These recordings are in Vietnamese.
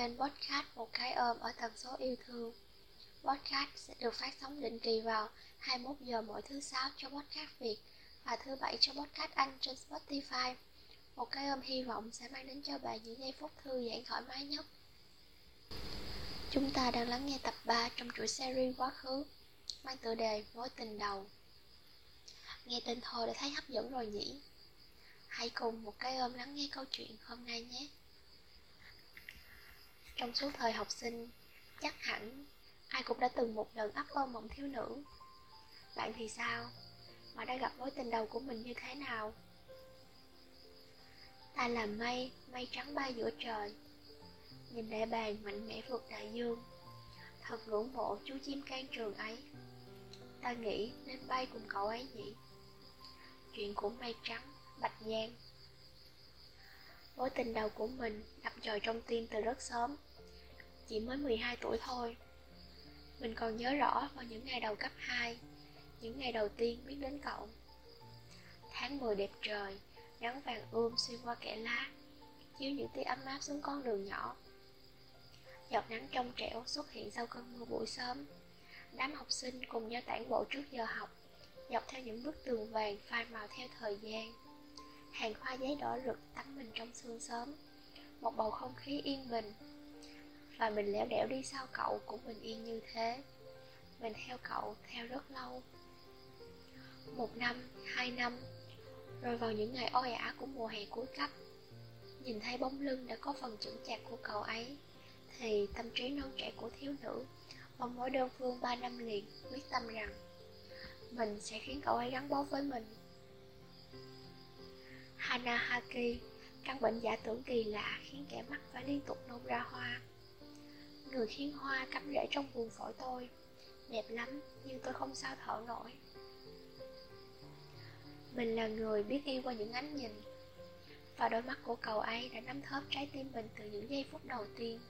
kênh podcast Một cái ôm ở tần số yêu thương. Podcast sẽ được phát sóng định kỳ vào 21 giờ mỗi thứ sáu cho podcast Việt Và thứ bảy cho podcast Anh trên Spotify. Một cái ôm hy vọng sẽ mang đến cho bạn những giây phút thư giãn thoải mái nhất. Chúng ta đang lắng nghe tập 3 trong chuỗi series quá khứ, Mang tựa đề Mối tình đầu. Nghe tên thôi đã thấy hấp dẫn rồi nhỉ? Hãy cùng một cái ôm lắng nghe câu chuyện hôm nay nhé. Trong suốt thời học sinh Chắc hẳn ai cũng đã từng một lần ấp ôm mộng thiếu nữ. Bạn thì sao? Mà đã gặp mối tình đầu của mình như thế nào? Ta là mây, mây trắng bay giữa trời. Nhìn đại bàng mạnh mẽ vượt đại dương. Thật ngưỡng mộ chú chim can trường ấy. Ta nghĩ nên bay cùng cậu ấy nhỉ? Chuyện của mây trắng Bạch Giang Mối tình đầu của mình đập dòi trong tim từ rất sớm. Chỉ mới 12 tuổi thôi. Mình còn nhớ rõ vào những ngày đầu cấp 2 Những ngày đầu tiên biết đến cậu. Tháng 10 đẹp trời, Nắng vàng ươm xuyên qua kẽ lá, Chiếu những tia ấm áp xuống con đường nhỏ. Giọt nắng trong trẻo xuất hiện sau cơn mưa buổi sớm. Đám học sinh cùng nhau tản bộ trước giờ học, Dọc theo những bức tường vàng phai màu theo thời gian. Hàng hoa giấy đỏ rực tắm mình trong sương sớm, một bầu không khí yên bình và mình lẻo đẻo đi sau cậu cũng bình yên như thế. Mình theo cậu theo rất lâu. Một năm hai năm rồi vào những ngày oi ả của mùa hè cuối cấp nhìn thấy bóng lưng đã có phần chững chạc của cậu ấy thì tâm trí non trẻ của thiếu nữ mong mỏi đơn phương ba năm liền quyết tâm rằng mình sẽ khiến cậu ấy gắn bó với mình. Hanahaki, căn bệnh giả tưởng kỳ lạ khiến kẻ mắt phải liên tục nôn ra hoa. Người khiến hoa cắm rễ trong buồng phổi tôi, đẹp lắm nhưng tôi không sao thở nổi. Mình là người biết yêu qua những ánh nhìn, và đôi mắt của cậu ấy đã nắm thớp trái tim mình từ những giây phút đầu tiên.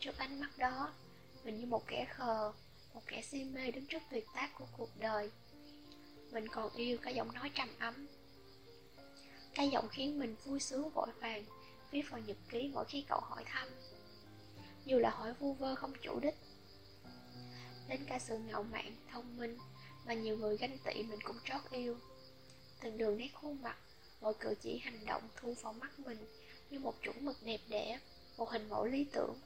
Trước ánh mắt đó, mình như một kẻ khờ, một kẻ si mê đứng trước tuyệt tác của cuộc đời. Mình còn yêu cả giọng nói trầm ấm, cái giọng khiến mình vui sướng vội vàng Viết vào nhật ký mỗi khi cậu hỏi thăm dù là hỏi vu vơ không chủ đích. Đến cả sự ngạo mạn, thông minh Mà nhiều người ganh tị mình cũng trót yêu. Từng đường nét khuôn mặt Mọi cử chỉ hành động thu vào mắt mình Như một chuẩn mực đẹp đẽ Một hình mẫu lý tưởng.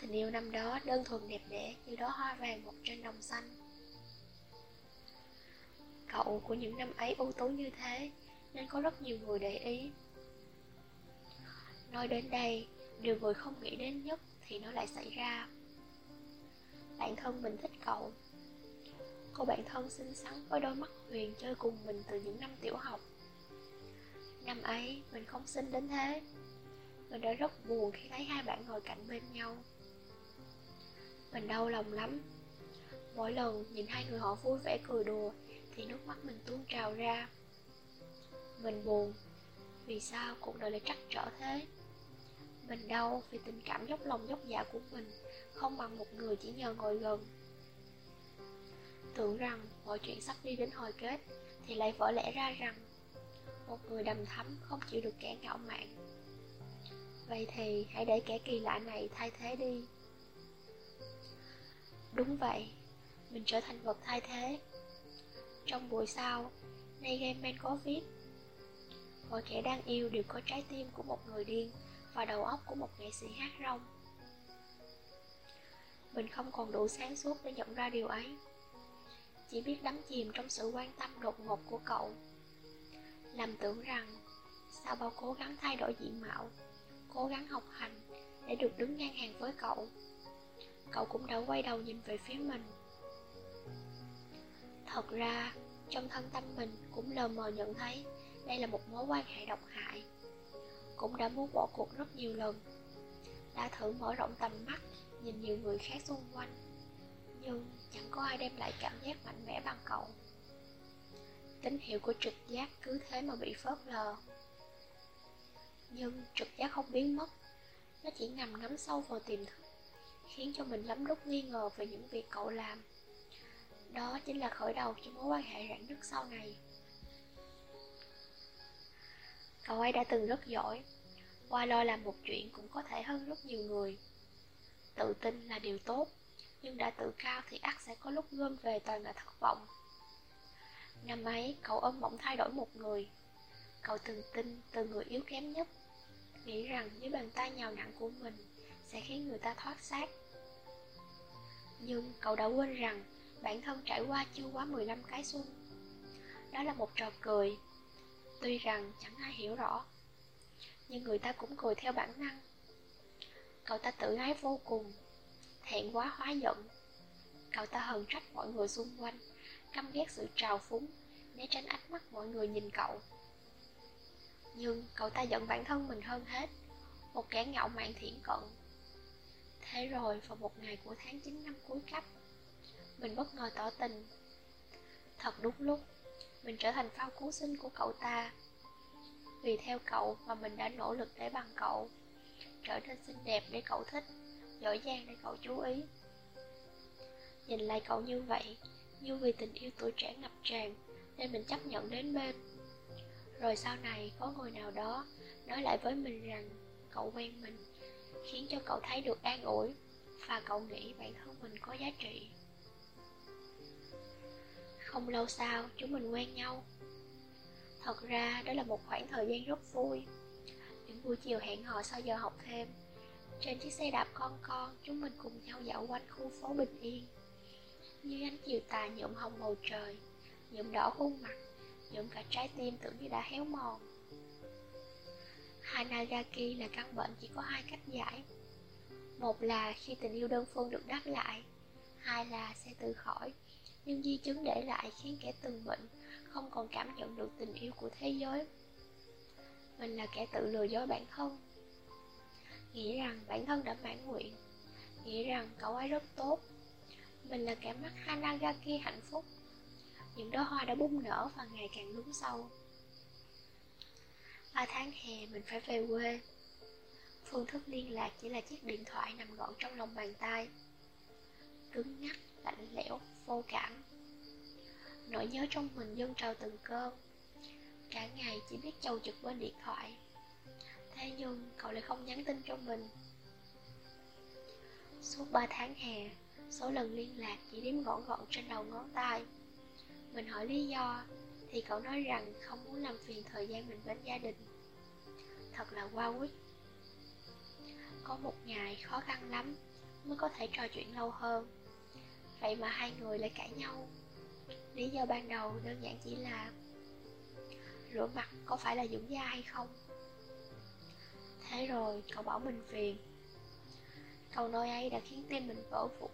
Tình yêu năm đó đơn thuần đẹp đẽ Như đó hoa vàng một trên đồng xanh. Cậu của những năm ấy ưu tú như thế nên có rất nhiều người để ý. Nói đến đây, điều người không nghĩ đến nhất thì nó lại xảy ra. Bạn thân mình thích cậu. Cô bạn thân xinh xắn với đôi mắt huyền chơi cùng mình từ những năm tiểu học. Năm ấy, mình không xinh đến thế. Mình đã rất buồn khi thấy hai bạn ngồi cạnh bên nhau. Mình đau lòng lắm. Mỗi lần nhìn hai người họ vui vẻ cười đùa thì nước mắt mình tuôn trào ra. Mình buồn Vì sao cuộc đời lại trắc trở thế mình đau vì tình cảm dốc lòng dốc dạ của mình, Không bằng một người chỉ nhờ ngồi gần. Tưởng rằng mọi chuyện sắp đi đến hồi kết Thì lại vỡ lẽ ra rằng Một người đầm thắm không chịu được kẻ ngạo mạn. Vậy thì hãy để kẻ kỳ lạ này thay thế đi. Đúng vậy, Mình trở thành vật thay thế. Trong buổi sau Nay Gaiman có viết Mọi kẻ đang yêu đều có trái tim của một người điên. Và đầu óc của một nghệ sĩ hát rong. Mình không còn đủ sáng suốt để nhận ra điều ấy. Chỉ biết đắm chìm trong sự quan tâm đột ngột của cậu. Làm tưởng rằng, sau bao cố gắng thay đổi diện mạo, Cố gắng học hành Để được đứng ngang hàng với cậu Cậu cũng đã quay đầu nhìn về phía mình. Thật ra, Trong thân tâm mình cũng lờ mờ nhận thấy đây là một mối quan hệ độc hại. Cũng đã muốn bỏ cuộc rất nhiều lần. Đã thử mở rộng tầm mắt, Nhìn nhiều người khác xung quanh, Nhưng chẳng có ai đem lại cảm giác mạnh mẽ bằng cậu. Tín hiệu của trực giác cứ thế mà bị phớt lờ. Nhưng trực giác không biến mất, Nó chỉ nằm ngắm sâu vào tiềm thức, Khiến cho mình lắm lúc nghi ngờ về những việc cậu làm. Đó chính là khởi đầu cho mối quan hệ rạn nứt sau này. Cậu ấy đã từng rất giỏi. Qua lo làm một chuyện cũng có thể hơn rất nhiều người. Tự tin là điều tốt, Nhưng đã tự cao thì ắt sẽ có lúc gom về toàn là thất vọng. Năm ấy, cậu ôm mộng thay đổi một người. Cậu từng tin từ người yếu kém nhất. Nghĩ rằng với bàn tay nhào nặng của mình Sẽ khiến người ta thoát xác. Nhưng cậu đã quên rằng Bản thân trải qua chưa quá 15 cái xuân. Đó là một trò cười Tuy rằng chẳng ai hiểu rõ, Nhưng người ta cũng cười theo bản năng. Cậu ta tự ái vô cùng, Thẹn quá hóa giận. Cậu ta hờn trách mọi người xung quanh, Căm ghét sự trào phúng, Né tránh ánh mắt mọi người nhìn cậu. Nhưng cậu ta giận bản thân mình hơn hết, Một kẻ ngạo mạn thiện cận. Thế rồi vào một ngày của tháng 9 năm cuối cấp, Mình bất ngờ tỏ tình. Thật đúng lúc mình trở thành phao cứu sinh của cậu ta. Vì theo cậu mà mình đã nỗ lực để bằng cậu. Trở nên xinh đẹp để cậu thích, Giỏi giang để cậu chú ý. Nhìn lại cậu như vậy, Như vì tình yêu tuổi trẻ ngập tràn, Nên mình chấp nhận đến bên. Rồi sau này, có người nào đó Nói lại với mình rằng Cậu quen mình, Khiến cho cậu thấy được an ủi Và cậu nghĩ bản thân mình có giá trị. Không lâu sau chúng mình quen nhau. Thật ra, đó là một khoảng thời gian rất vui. Những buổi chiều hẹn hò sau giờ học thêm, Trên chiếc xe đạp con con, Chúng mình cùng nhau dạo quanh khu phố bình yên. Như ánh chiều tà nhuộm hồng bầu trời, Nhuộm đỏ khuôn mặt, Nhuộm cả trái tim tưởng như đã héo mòn. Hanagaki là căn bệnh chỉ có hai cách giải. Một là khi tình yêu đơn phương được đáp lại, Hai là sẽ tự khỏi. Nhưng di chứng để lại khiến kẻ từng bệnh Không còn cảm nhận được tình yêu của thế giới. Mình là kẻ tự lừa dối bản thân. Nghĩ rằng bản thân đã mãn nguyện. Nghĩ rằng cậu ấy rất tốt. Mình là kẻ mắt Hanagaki hạnh phúc. Những đóa hoa đã bung nở và ngày càng lún sâu. Ba tháng hè mình phải về quê. Phương thức liên lạc chỉ là chiếc điện thoại nằm gọn trong lòng bàn tay. Cứng ngắc, lạnh lẽo, vô cảm. Nỗi nhớ trong mình dâng trào từng cơn. Cả ngày chỉ biết chầu trực bên điện thoại. Thế nhưng cậu lại không nhắn tin cho mình. Suốt 3 tháng hè Số lần liên lạc chỉ đếm gọn gọn trên đầu ngón tay. Mình hỏi lý do Thì cậu nói rằng không muốn làm phiền thời gian mình bên gia đình. Thật là quá quýt. Có một ngày khó khăn lắm Mới có thể trò chuyện lâu hơn. Vậy mà hai người lại cãi nhau. Lý do ban đầu đơn giản chỉ là Rửa mặt có phải là dưỡng da hay không? Thế rồi cậu bảo mình phiền. Câu nói ấy đã khiến tim mình vỡ vụn.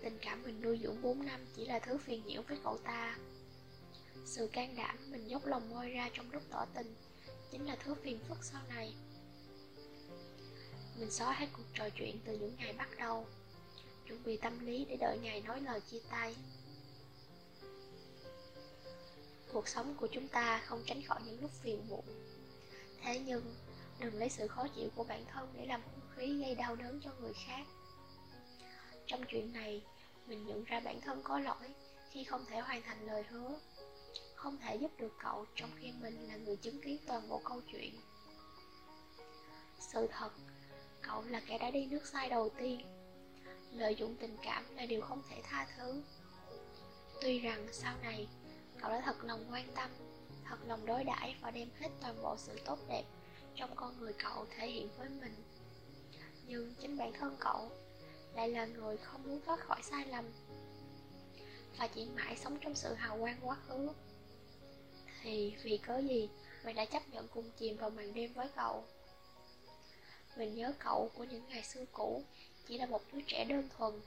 Tình cảm mình nuôi dưỡng 4 năm chỉ là thứ phiền nhiễu với cậu ta. Sự can đảm mình dốc lòng môi ra trong lúc tỏ tình Chính là thứ phiền phức sau này. Mình xóa hết cuộc trò chuyện từ những ngày bắt đầu. Chuẩn bị tâm lý để đợi ngày nói lời chia tay. Cuộc sống của chúng ta không tránh khỏi những lúc phiền muộn. Thế nhưng Đừng lấy sự khó chịu của bản thân để làm hung khí gây đau đớn cho người khác. Trong chuyện này, mình nhận ra bản thân có lỗi khi không thể hoàn thành lời hứa Không thể giúp được cậu trong khi mình là người chứng kiến toàn bộ câu chuyện. Sự thật, cậu là kẻ đã đi nước sai đầu tiên. Lợi dụng tình cảm là điều không thể tha thứ. Tuy rằng sau này, cậu đã thật lòng quan tâm Thật lòng đối đãi và đem hết toàn bộ sự tốt đẹp trong con người cậu thể hiện với mình. Nhưng chính bản thân cậu lại là người không muốn thoát khỏi sai lầm và chỉ mãi sống trong sự hào quang quá khứ. Thì vì cớ gì mình đã chấp nhận cùng chìm vào màn đêm với cậu? Mình nhớ cậu của những ngày xưa cũ chỉ là một đứa trẻ đơn thuần.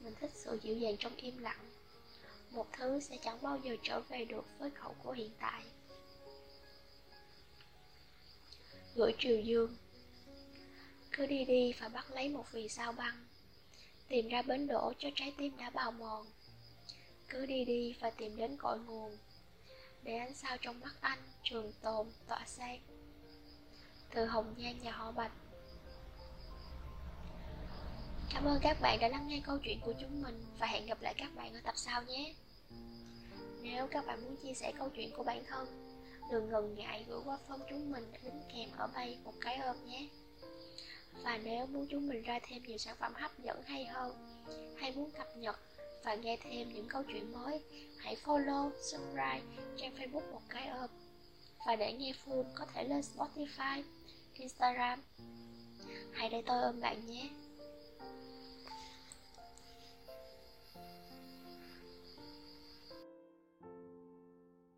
Mình thích sự dịu dàng trong im lặng. Một thứ sẽ chẳng bao giờ trở về được với cậu của hiện tại. Gửi triều dương. Cứ đi đi và bắt lấy một vì sao băng. Tìm ra bến đỗ cho trái tim đã bào mòn. Cứ đi đi và tìm đến cội nguồn. Để ánh sao trong mắt anh, trường tồn, tỏa sáng. Từ hồng nhan nhà họ bạch cảm ơn các bạn đã lắng nghe câu chuyện của chúng mình và hẹn gặp lại các bạn ở tập sau nhé. Nếu các bạn muốn chia sẻ câu chuyện của bản thân Đừng ngần ngại gửi qua phong chúng mình đính kèm ở bay một cái ôm nhé. Và nếu muốn chúng mình ra thêm nhiều sản phẩm hấp dẫn hay hơn Hay muốn cập nhật và nghe thêm những câu chuyện mới Hãy follow, subscribe trang facebook một cái ôm. Và để nghe full có thể lên Spotify, Instagram. Hãy để tôi ôm bạn nhé.